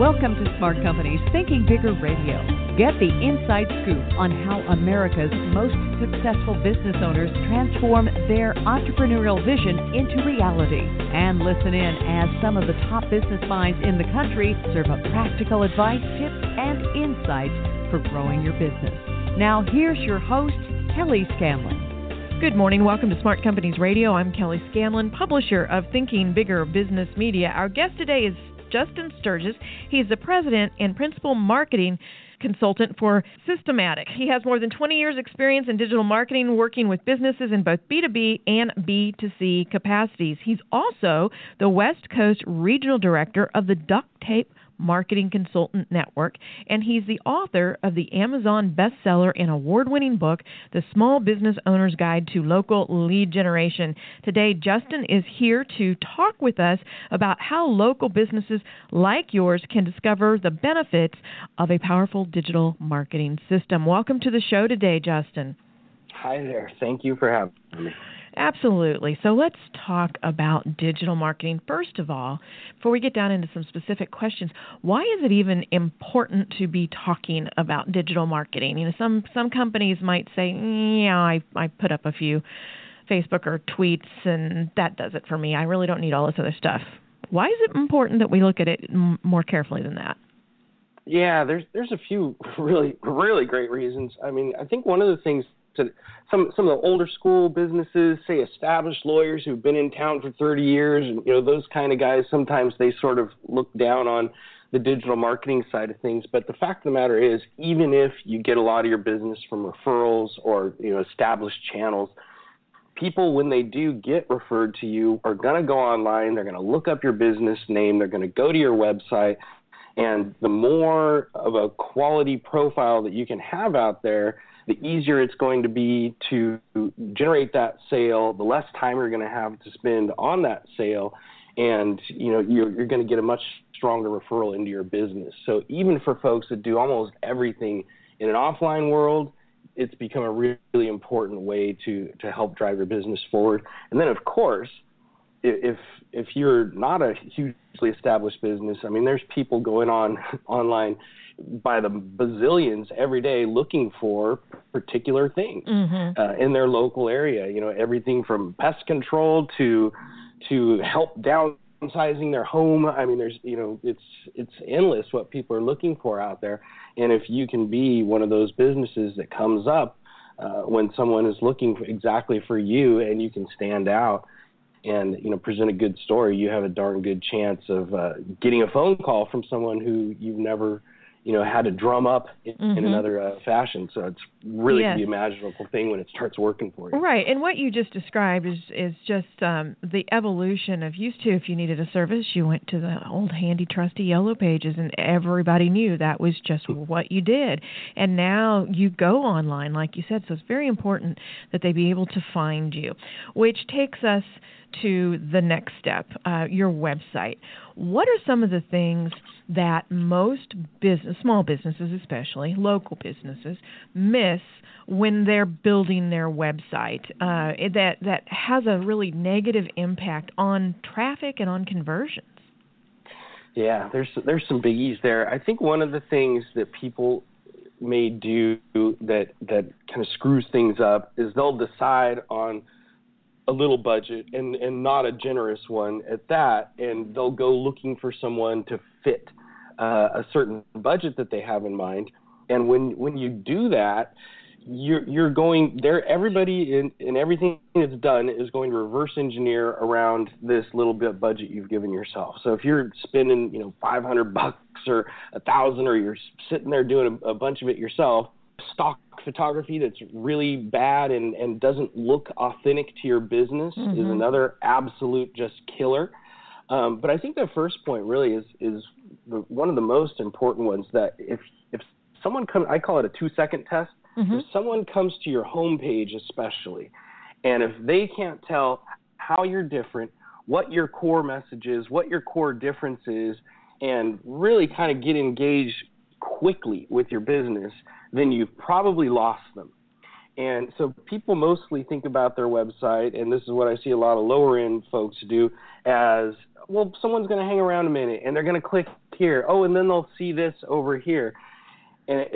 Welcome to Smart Companies Thinking Bigger Radio. Get the inside scoop on how America's most successful business owners transform their entrepreneurial vision into reality. And listen in as some of the top business minds in the country serve up practical advice, tips, and insights for growing your business. Now, here's your host, Kelly Scanlon. Good morning. Welcome to Smart Companies Radio. I'm Kelly Scanlon, publisher of Thinking Bigger Business Media. Our guest today is Justin Sturges. He's the president and principal marketing consultant for Systemadik. He has more than 20 years experience in digital marketing working with businesses in both B2B and B2C capacities. He's also the West Coast Regional Director of the Duct Tape Marketing Consultant Network, and he's the author of the Amazon bestseller and award winning book, The Small Business Owner's Guide to Local Lead Generation. Today, Justin is here to talk with us about how local businesses like yours can discover the benefits of a powerful digital marketing system. Welcome to the show today, Justin. Hi there. Thank you for having me. Absolutely. So let's talk about digital marketing. First of all, before we get down into some specific questions, why is it even important to be talking about digital marketing? You know, some some companies might say, "Yeah, I I put up a few Facebook or tweets and that does it for me. I really don't need all this other stuff." Why is it important that we look at it m- more carefully than that? Yeah, there's there's a few really really great reasons. I mean, I think one of the things to some some of the older school businesses, say established lawyers who've been in town for 30 years, and you know those kind of guys. Sometimes they sort of look down on the digital marketing side of things. But the fact of the matter is, even if you get a lot of your business from referrals or you know established channels, people when they do get referred to you are going to go online. They're going to look up your business name. They're going to go to your website. And the more of a quality profile that you can have out there, the easier it's going to be to generate that sale, the less time you're going to have to spend on that sale, and you know you're, you're going to get a much stronger referral into your business. So even for folks that do almost everything in an offline world, it's become a really important way to to help drive your business forward. And then of course, if if you're not a hugely established business, I mean, there's people going on online by the bazillions every day looking for particular things mm-hmm. uh, in their local area. You know, everything from pest control to to help downsizing their home. I mean, there's you know, it's it's endless what people are looking for out there. And if you can be one of those businesses that comes up uh, when someone is looking for exactly for you, and you can stand out and you know present a good story, you have a darn good chance of uh, getting a phone call from someone who you've never you know, had to drum up in, mm-hmm. in another uh, fashion. So it's really yes. the imaginable thing when it starts working for you. Right, and what you just described is is just um, the evolution of used to. If you needed a service, you went to the old handy trusty yellow pages, and everybody knew that was just what you did. And now you go online, like you said. So it's very important that they be able to find you, which takes us to the next step, uh, your website. What are some of the things that most business, small businesses especially, local businesses, miss when they're building their website uh, that that has a really negative impact on traffic and on conversions? Yeah, there's there's some biggies there. I think one of the things that people may do that that kind of screws things up is they'll decide on a little budget and and not a generous one at that and they'll go looking for someone to fit uh, a certain budget that they have in mind. And when when you do that you're you're going there everybody in, in everything that's done is going to reverse engineer around this little bit budget you've given yourself. So if you're spending you know 500 bucks or a thousand or you're sitting there doing a, a bunch of it yourself stock photography that's really bad and, and doesn't look authentic to your business mm-hmm. is another absolute just killer. Um, but I think the first point really is is the, one of the most important ones that if if someone comes, I call it a two second test. Mm-hmm. If someone comes to your homepage, especially, and if they can't tell how you're different, what your core message is, what your core difference is, and really kind of get engaged quickly with your business, then you've probably lost them. And so people mostly think about their website, and this is what I see a lot of lower end folks do as well, someone's going to hang around a minute and they're going to click here. Oh, and then they'll see this over here. And,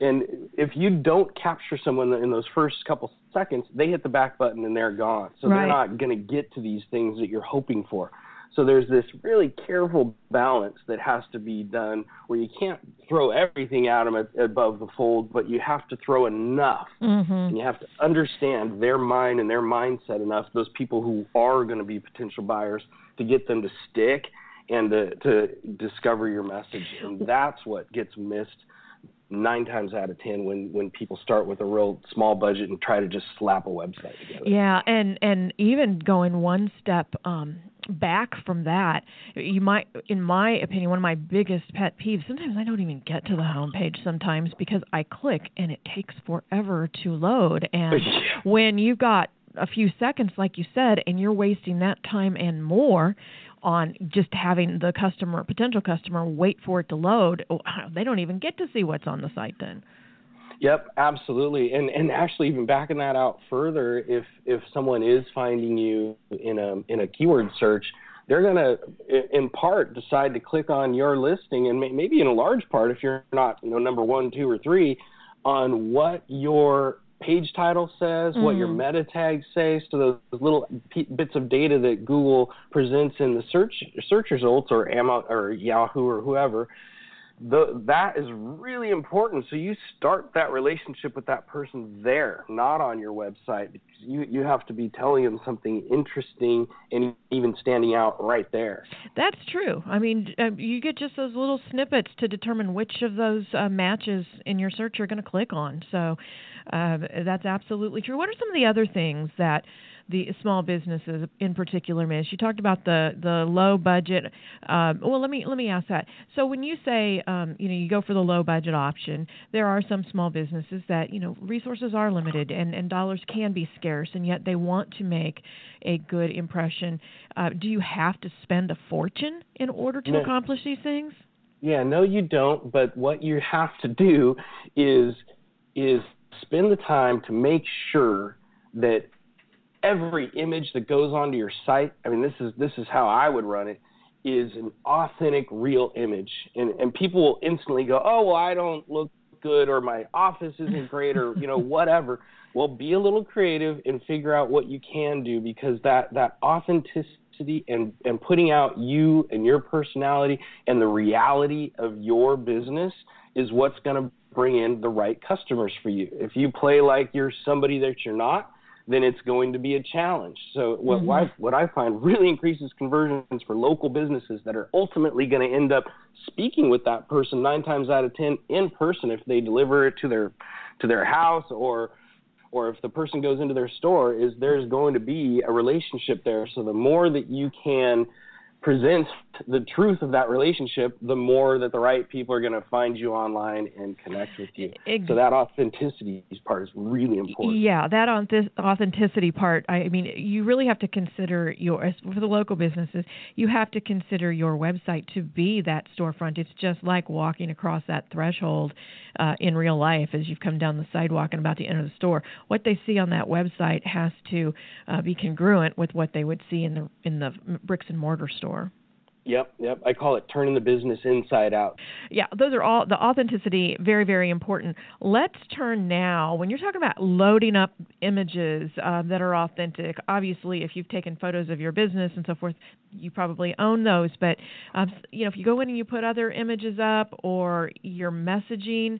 and if you don't capture someone in those first couple seconds, they hit the back button and they're gone. So right. they're not going to get to these things that you're hoping for. So there's this really careful balance that has to be done where you can't throw everything at them above the fold, but you have to throw enough. Mm-hmm. And you have to understand their mind and their mindset enough, those people who are going to be potential buyers, to get them to stick and to, to discover your message. And that's what gets missed nine times out of ten when when people start with a real small budget and try to just slap a website together. Yeah, and and even going one step um back from that, you might, in my opinion, one of my biggest pet peeves. Sometimes I don't even get to the homepage sometimes because I click and it takes forever to load. And when you've got a few seconds, like you said, and you're wasting that time and more on just having the customer, potential customer, wait for it to load, oh, they don't even get to see what's on the site then. Yep, absolutely. And and actually even backing that out further, if if someone is finding you in a in a keyword search, they're to in part decide to click on your listing and maybe in a large part if you're not, you know, number 1, 2 or 3 on what your page title says, mm-hmm. what your mm-hmm. meta tags say, so those little p- bits of data that Google presents in the search search results or Amazon or Yahoo or whoever the, that is really important. So you start that relationship with that person there, not on your website. You you have to be telling them something interesting and even standing out right there. That's true. I mean, uh, you get just those little snippets to determine which of those uh, matches in your search you're going to click on. So uh, that's absolutely true. What are some of the other things that the small businesses in particular miss? You talked about the the low budget. Um, well, let me let me ask that. So when you say um, you know you go for the low budget option, there are some small businesses that you know resources are limited and and dollars can be scarce, and yet they want to make a good impression. Uh, do you have to spend a fortune in order to no. accomplish these things? Yeah, no, you don't. But what you have to do is is spend the time to make sure that every image that goes onto your site, I mean, this is this is how I would run it, is an authentic, real image, and and people will instantly go, oh well, I don't look good, or my office isn't great, or you know whatever. Well, be a little creative and figure out what you can do because that that authenticity and and putting out you and your personality and the reality of your business is what's going to bring in the right customers for you. If you play like you're somebody that you're not, then it's going to be a challenge. So what mm-hmm. I, what I find really increases conversions for local businesses that are ultimately going to end up speaking with that person nine times out of ten in person if they deliver it to their to their house or or if the person goes into their store is there's going to be a relationship there. So the more that you can present the truth of that relationship, the more that the right people are going to find you online and connect with you. So that authenticity part is really important. Yeah, that authenticity part. I mean, you really have to consider your for the local businesses. You have to consider your website to be that storefront. It's just like walking across that threshold uh, in real life as you've come down the sidewalk and about to enter the store. What they see on that website has to uh, be congruent with what they would see in the in the bricks and mortar store. Yep, yep. I call it turning the business inside out. Yeah, those are all the authenticity, very, very important. Let's turn now, when you're talking about loading up images uh, that are authentic, obviously, if you've taken photos of your business and so forth, you probably own those. But, um, you know, if you go in and you put other images up or your messaging,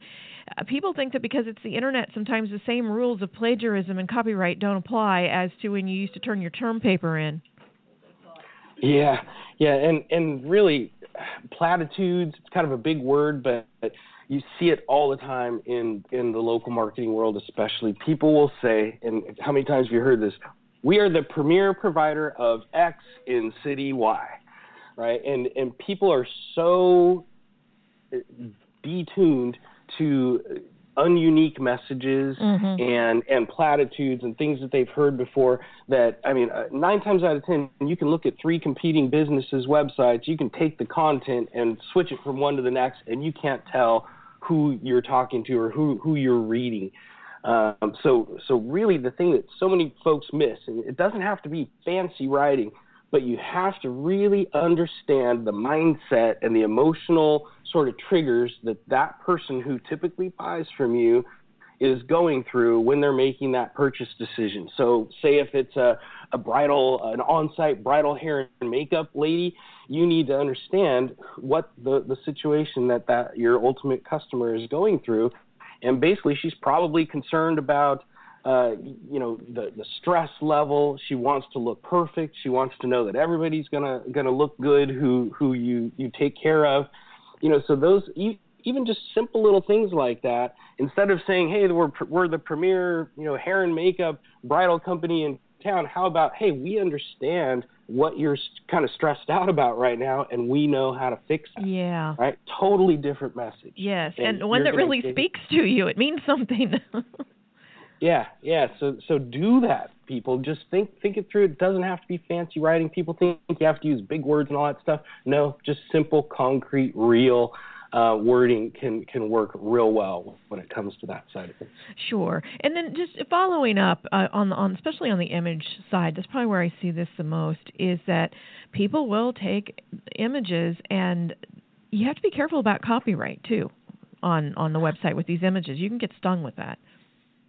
uh, people think that because it's the internet, sometimes the same rules of plagiarism and copyright don't apply as to when you used to turn your term paper in. Yeah, yeah, and and really, platitudes. It's kind of a big word, but you see it all the time in in the local marketing world, especially. People will say, and how many times have you heard this? We are the premier provider of X in city Y, right? And and people are so eh, detuned to ununique messages mm-hmm. and and platitudes and things that they've heard before that i mean uh, 9 times out of 10 you can look at three competing businesses websites you can take the content and switch it from one to the next and you can't tell who you're talking to or who who you're reading. Um, so so really the thing that so many folks miss, and it doesn't have to be fancy writing, but you have to really understand the mindset and the emotional sort of triggers that that person who typically buys from you is going through when they're making that purchase decision. So, say if it's a, a bridal, an on-site bridal hair and makeup lady, you need to understand what the the situation that that your ultimate customer is going through, and basically she's probably concerned about. Uh, you know the the stress level. She wants to look perfect. She wants to know that everybody's gonna gonna look good who who you you take care of. You know, so those even just simple little things like that. Instead of saying, "Hey, we're we're the premier, you know, hair and makeup bridal company in town," how about, "Hey, we understand what you're kind of stressed out about right now, and we know how to fix it." Yeah. Right. Totally different message. Yes, and, and one that really speaks to you. It means something. yeah, yeah. So so do that, people. Just think think it through. It doesn't have to be fancy writing. People think you have to use big words and all that stuff. No, just simple, concrete, real uh, wording can can work real well when it comes to that side of things. Sure, and then just following up uh, on on especially on the image side, that's probably where I see this the most is that people will take images and you have to be careful about copyright too on on the website with these images. You can get stung with that.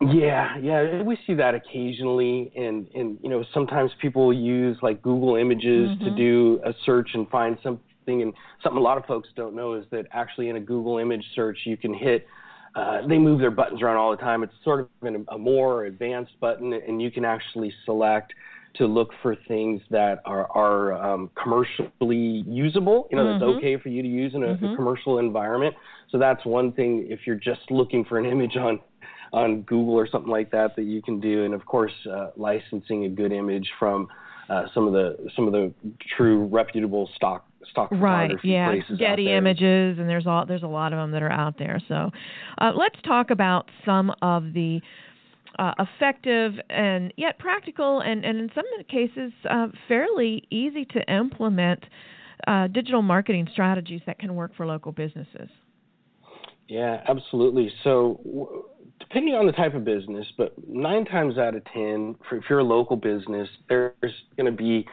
Yeah, yeah, we see that occasionally, and and you know sometimes people use like Google Images mm-hmm. to do a search and find something. And something a lot of folks don't know is that actually in a Google image search, you can hit. Uh, they move their buttons around all the time. It's sort of a, a more advanced button, and you can actually select to look for things that are, are um, commercially usable. You know, mm-hmm. that's okay for you to use in a, mm-hmm. a, commercial environment. So that's one thing. If you're just looking for an image on on Google or something like that, that you can do. And of course, uh, licensing a good image from uh, some of the some of the true reputable stock stock right yeah getty images and there's all there's a lot of them that are out there. So uh, let's talk about some of the uh, effective and yet practical and, and in some cases uh, fairly easy to implement uh, digital marketing strategies that can work for local businesses yeah absolutely so w- depending on the type of business, but nine times out of ten, for, if you're a local business, there's going to be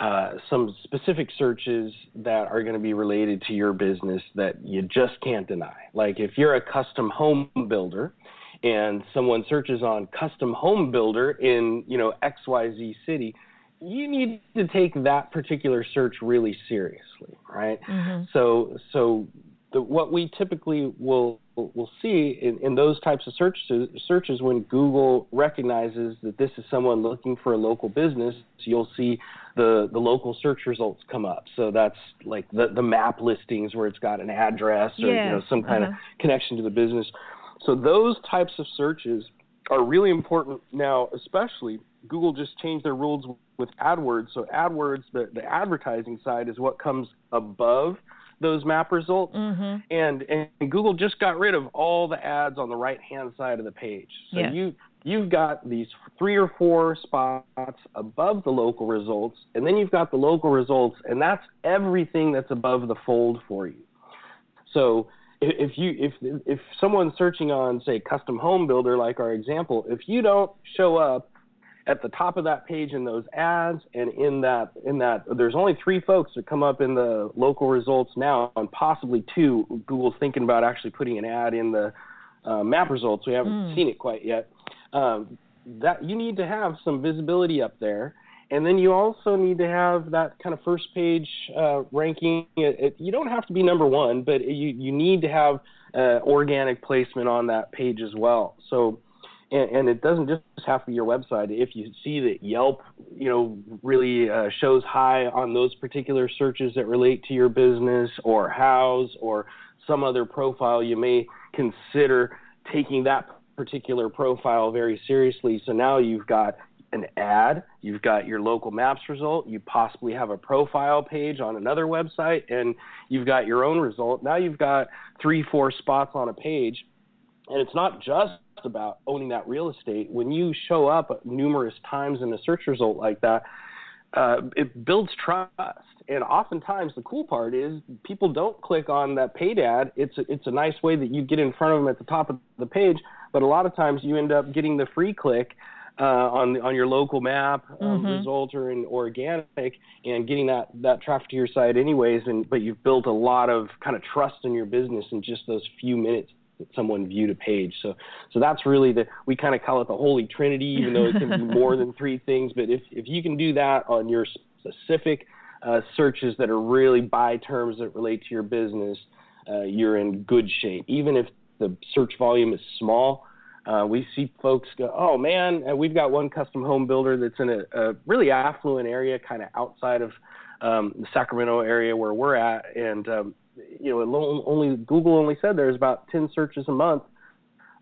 uh, some specific searches that are going to be related to your business that you just can't deny. Like if you're a custom home builder and someone searches on custom home builder in you know XYZ city, you need to take that particular search really seriously, right? Mm-hmm. So so the, what we typically will will see in, in those types of searches, searches when Google recognizes that this is someone looking for a local business, you'll see the, the local search results come up. So that's like the, the map listings where it's got an address or yeah. you know some kind uh-huh. of connection to the business. So those types of searches are really important now, especially Google just changed their rules with AdWords. So AdWords, the, the advertising side, is what comes above those map results. Mm-hmm. And and Google just got rid of all the ads on the right hand side of the page. So yeah. you you've got these three or four spots above the local results, and then you've got the local results, and that's everything that's above the fold for you. So if you if if someone's searching on say custom home builder like our example, if you don't show up at the top of that page in those ads and in that in that there's only three folks that come up in the local results now and possibly two. Google's thinking about actually putting an ad in the uh, map results. We haven't mm. seen it quite yet. Um, that you need to have some visibility up there. And then you also need to have that kind of first page uh, ranking. It, it, you don't have to be number one but you, you need to have uh, organic placement on that page as well. So and, and, it doesn't just have to be your website. If you see that Yelp, you know, really uh, shows high on those particular searches that relate to your business, or Houzz or some other profile, you may consider taking that particular profile very seriously. So now you've got an ad, you've got your local maps result, you possibly have a profile page on another website, and you've got your own result. Now you've got three, four spots on a page. And it's not just about owning that real estate, when you show up numerous times in a search result like that, uh, it builds trust. and oftentimes the cool part is people don't click on that paid ad. It's a, it's a nice way that you get in front of them at the top of the page, but a lot of times you end up getting the free click uh, on on your local map um, mm-hmm. result or in organic and getting that that traffic to your site anyways. And but you've built a lot of kind of trust in your business in just those few minutes that someone viewed a page. So so that's really the we kind of call it the holy trinity, even though it can be more than three things. But if if you can do that on your specific uh, searches that are really by terms that relate to your business, uh, you're in good shape. Even if the search volume is small, uh, we see folks go, oh man, uh, we've got one custom home builder that's in a, a really affluent area, kind of outside of um, the Sacramento area where we're at, and um, you know, only Google only said there's about 10 searches a month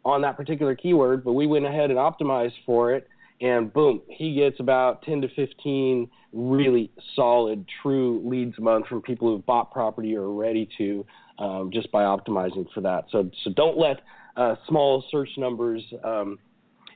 on that particular keyword, but we went ahead and optimized for it, and boom, he gets about 10 to 15 really solid, true leads a month from people who've bought property or are ready to, um, just by optimizing for that. So, so don't let uh, small search numbers, um,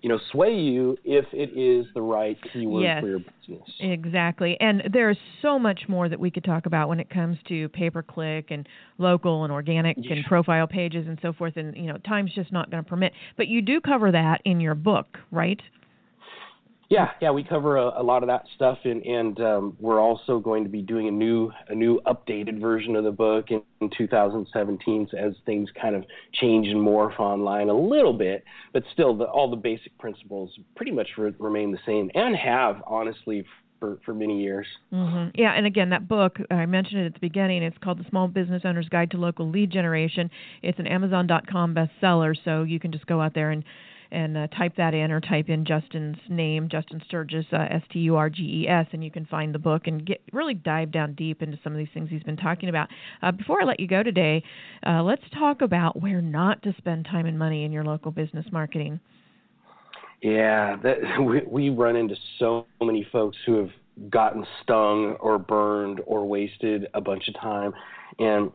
you know, sway you if it is the right keyword yes, for your business. Exactly. And there's so much more that we could talk about when it comes to pay per click and local and organic yeah. and profile pages and so forth. And, you know, time's just not going to permit. But you do cover that in your book, right? Yeah, yeah, we cover a, a lot of that stuff, and, and um, we're also going to be doing a new a new updated version of the book in, in 2017 as things kind of change and morph online a little bit, but still the, all the basic principles pretty much re- remain the same and have honestly for, for many years. Mm-hmm. Yeah, and again, that book, I mentioned it at the beginning, it's called The Small Business Owner's Guide to Local Lead Generation. It's an Amazon.com bestseller, so you can just go out there and and uh, type that in or type in Justin's name, Justin Sturges, uh, S T U R G E S, and you can find the book and get really dive down deep into some of these things he's been talking about. Uh, before I let you go today, uh, let's talk about where not to spend time and money in your local business marketing. Yeah, that, we, we run into so many folks who have gotten stung or burned or wasted a bunch of time, and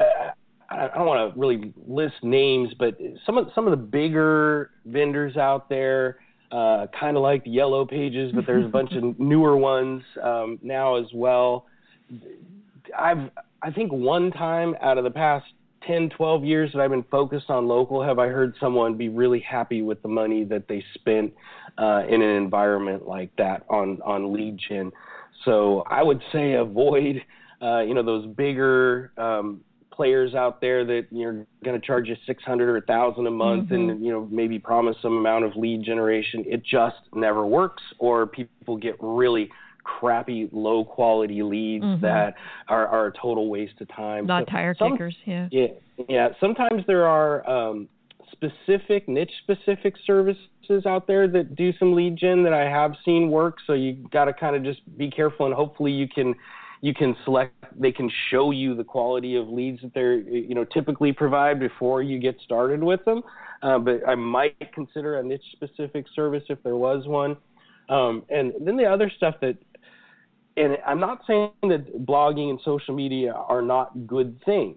uh, I don't want to really list names, but some of some of the bigger vendors out there, uh, kind of like the Yellow Pages, but there's a bunch of newer ones um, now as well. I've I think one time out of the past 10, 12 years that I've been focused on local, have I heard someone be really happy with the money that they spent uh, in an environment like that on on lead gen. So I would say avoid, uh, you know, those bigger um, players out there that you're going to charge you 600 or 1000 a month mm-hmm. and you know maybe promise some amount of lead generation. It just never works or people get really crappy low quality leads mm-hmm. that are, are a total waste of time. Not so tire some, kickers yeah. Yeah yeah. Sometimes there are um, specific niche specific services out there that do some lead gen that I have seen work. So you got to kind of just be careful and hopefully you can you can select they can show you the quality of leads that they're you know typically provide before you get started with them uh, but i might consider a niche specific service if there was one um, and then the other stuff that and i'm not saying that blogging and social media are not good things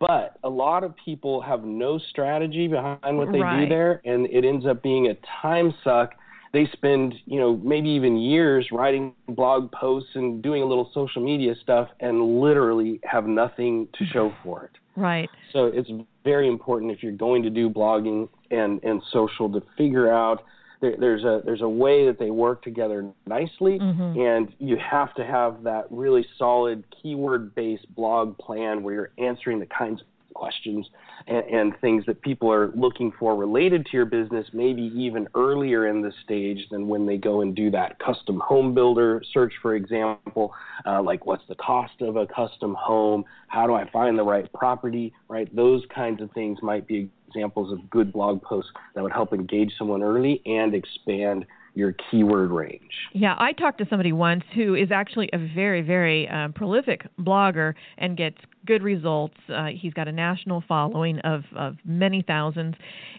but a lot of people have no strategy behind what they right. do there and it ends up being a time suck they spend, you know, maybe even years writing blog posts and doing a little social media stuff and literally have nothing to show for it. Right. So it's very important if you're going to do blogging and, and social to figure out there, there's a there's a way that they work together nicely mm-hmm. and you have to have that really solid keyword based blog plan where you're answering the kinds of questions and, and, things that people are looking for related to your business, maybe even earlier in the stage than when they go and do that custom home builder search, for example, uh, like what's the cost of a custom home? How do I find the right property? Right? Those kinds of things might be examples of good blog posts that would help engage someone early and expand your keyword range. Yeah, I talked to somebody once who is actually a very, very um, prolific blogger and gets good results. Uh, he's got a national following of, of many thousands,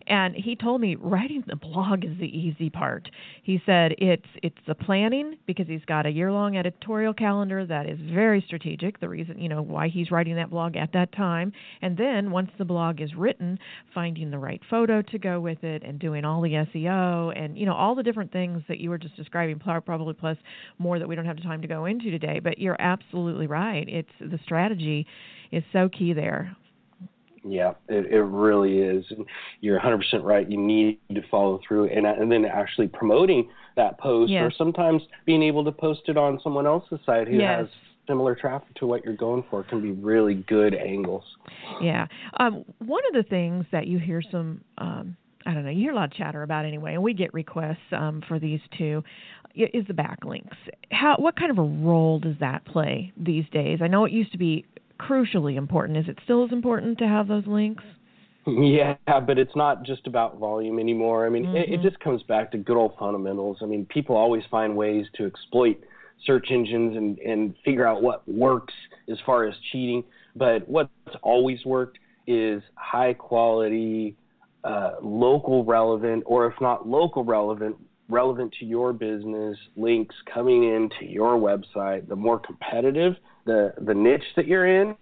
and he told me writing the blog is the easy part. He said it's it's the planning because he's got a year long editorial calendar that is very strategic. The reason you know why he's writing that blog at that time, and then once the blog is written, finding the right photo to go with it and doing all the SEO and you know all the different things that you were just describing, probably plus more that we don't have time to go into today. But you're absolutely right. It's the strategy is so key there. Yeah, it, it really is. You're 100% right. You need to follow through and, and then actually promoting that post yes. or sometimes being able to post it on someone else's site who yes. has similar traffic to what you're going for can be really good angles. Yeah. Um, one of the things that you hear some, um, I don't know, you hear a lot of chatter about anyway, and we get requests um, for these too, is the backlinks. How, what kind of a role does that play these days? I know it used to be crucially important. Is it still as important to have those links? Yeah, but it's not just about volume anymore. I mean, mm-hmm. it, it just comes back to good old fundamentals. I mean, people always find ways to exploit search engines and, and figure out what works as far as cheating. But what's always worked is high quality, uh, local relevant, or if not local relevant, relevant to your business links coming into your website. The more competitive the, the niche that you're in,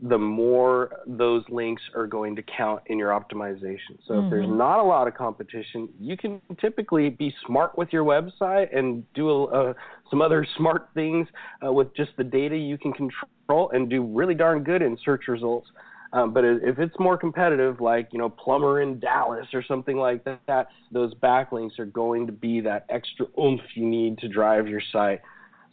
the more those links are going to count in your optimization. So mm-hmm. if there's mm-hmm. not a lot of competition, you can typically be smart with your website and do uh, some other smart things uh, with just the data you can control and do really darn good in search results. Um, but if it's more competitive, like you know plumber in Dallas or something like that, those backlinks are going to be that extra oomph you need to drive your site.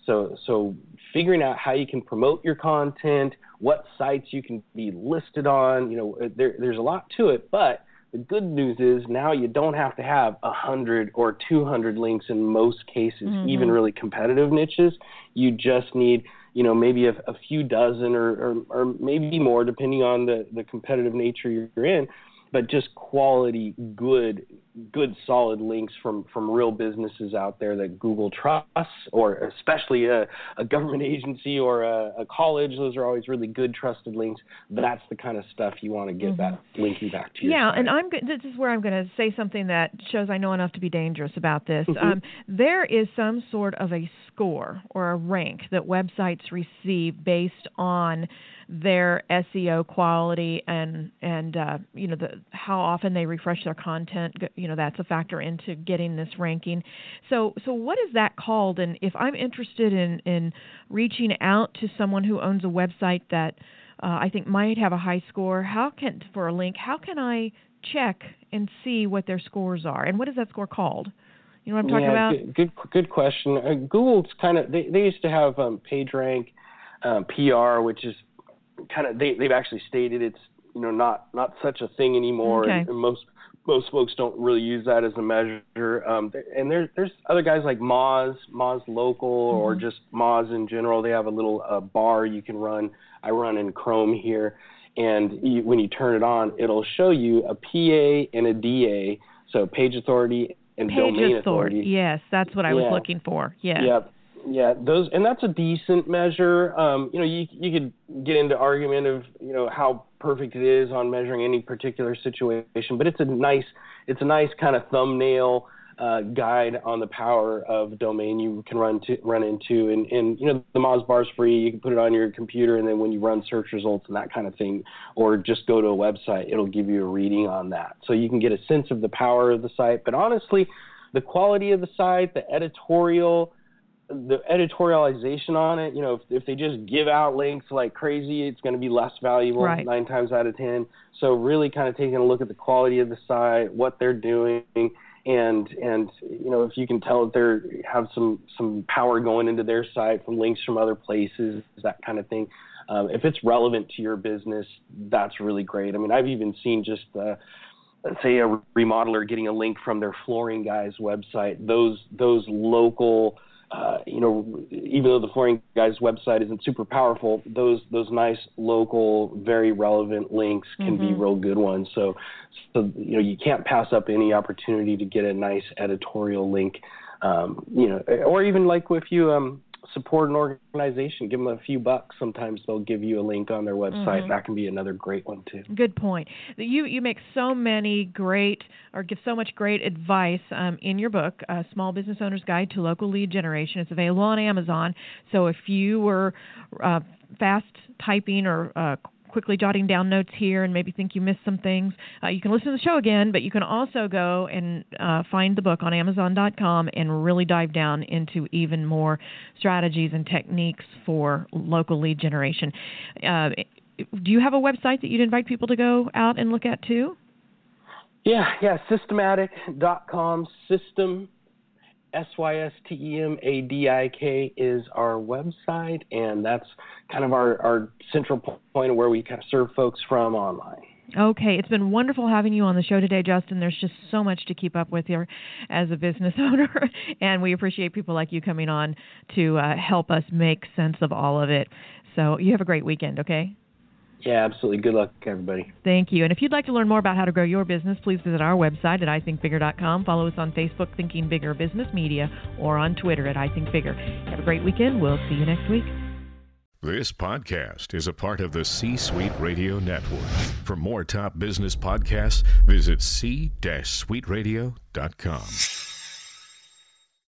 So so figuring out how you can promote your content, what sites you can be listed on, you know, there, there's a lot to it. But the good news is now you don't have to have a hundred or 200 links in most cases, mm-hmm. even really competitive niches. You just need you know maybe a, a few dozen or, or, or maybe more depending on the, the competitive nature you're in but just quality, good, good, solid links from from real businesses out there that Google trusts, or especially a, a government agency or a, a, college. Those are always really good, trusted links. That's the kind of stuff you want to get mm-hmm. that linking back to. Yeah, site. and I'm this is where I'm going to say something that shows I know enough to be dangerous about this. Mm-hmm. Um, there is some sort of a score or a rank that websites receive based on their SEO quality and and uh, you know the how often they refresh their content. You know that's a factor into getting this ranking. So so what is that called? And if I'm interested in in reaching out to someone who owns a website that uh, I think might have a high score, how can for a link? How can I check and see what their scores are? And what is that score called? You know what I'm talking yeah, about? Good, good, good question. Uh, Google's kind of they, they used to have um, PageRank, um, PR, which is kind of they they've actually stated it's you know not not such a thing anymore, okay. and, and most most folks don't really use that as a measure. Um, and there's there's other guys like Moz, Moz Local, mm-hmm. or just Moz in general. They have a little uh, bar you can run. I run in Chrome here, and you, when you turn it on, it'll show you a PA and a DA, so page authority and page domain authority. Yes, that's what I yeah. was looking for. Yeah. Yep yeah, those and that's a decent measure. Um, you know, you you could get into argument of you know how perfect it is on measuring any particular situation, but it's a nice it's a nice kind of thumbnail uh, guide on the power of domain you can run to run into. And and you know the Moz bar is free. You can put it on your computer, and then when you run search results and that kind of thing, or just go to a website, it'll give you a reading on that. So you can get a sense of the power of the site. But honestly, the quality of the site, the editorial the editorialization on it, you know, if, if they just give out links like crazy, it's going to be less valuable right. nine times out of ten. So really, kind of taking a look at the quality of the site, what they're doing, and and you know, if you can tell that they have some some power going into their site from links from other places, that kind of thing. Um, if it's relevant to your business, that's really great. I mean, I've even seen just uh, let's say a remodeler getting a link from their flooring guy's website. Those those local uh, you know, even though the flooring guy's website isn't super powerful, those those nice local, very relevant links can mm-hmm. be real good ones. So, so you know, you can't pass up any opportunity to get a nice editorial link. Um, you know, or even like if you um, support an organization. Give them a few bucks. Sometimes they'll give you a link on their website. Mm-hmm. That can be another great one too. Good point. You you make so many great or give so much great advice um, in your book, uh, Small Business Owner's Guide to Local Lead Generation. It's available on Amazon. So if you were uh, fast typing or uh, quickly jotting down notes here and maybe think you missed some things, uh, you can listen to the show again, but you can also go and uh, find the book on Amazon.com and really dive down into even more strategies and techniques for local lead generation. Uh, do you have a website that you'd invite people to go out and look at too? Yeah, yeah, systemadik.com, system S Y S T E M A D I K is our website, and that's kind of our, our central point of where we kind of serve folks from online. Okay, it's been wonderful having you on the show today, Justin. There's just so much to keep up with here as a business owner, and we appreciate people like you coming on to uh, help us make sense of all of it. So you have a great weekend, okay? Yeah, absolutely. Good luck, everybody. Thank you. And if you'd like to learn more about how to grow your business, please visit our website at ithinkbigger.com. Follow us on Facebook, Thinking Bigger Business Media, or on Twitter at ithinkbigger. Have a great weekend. We'll see you next week. This podcast is a part of the C Suite Radio Network. For more top business podcasts, visit c-suiteradio.com.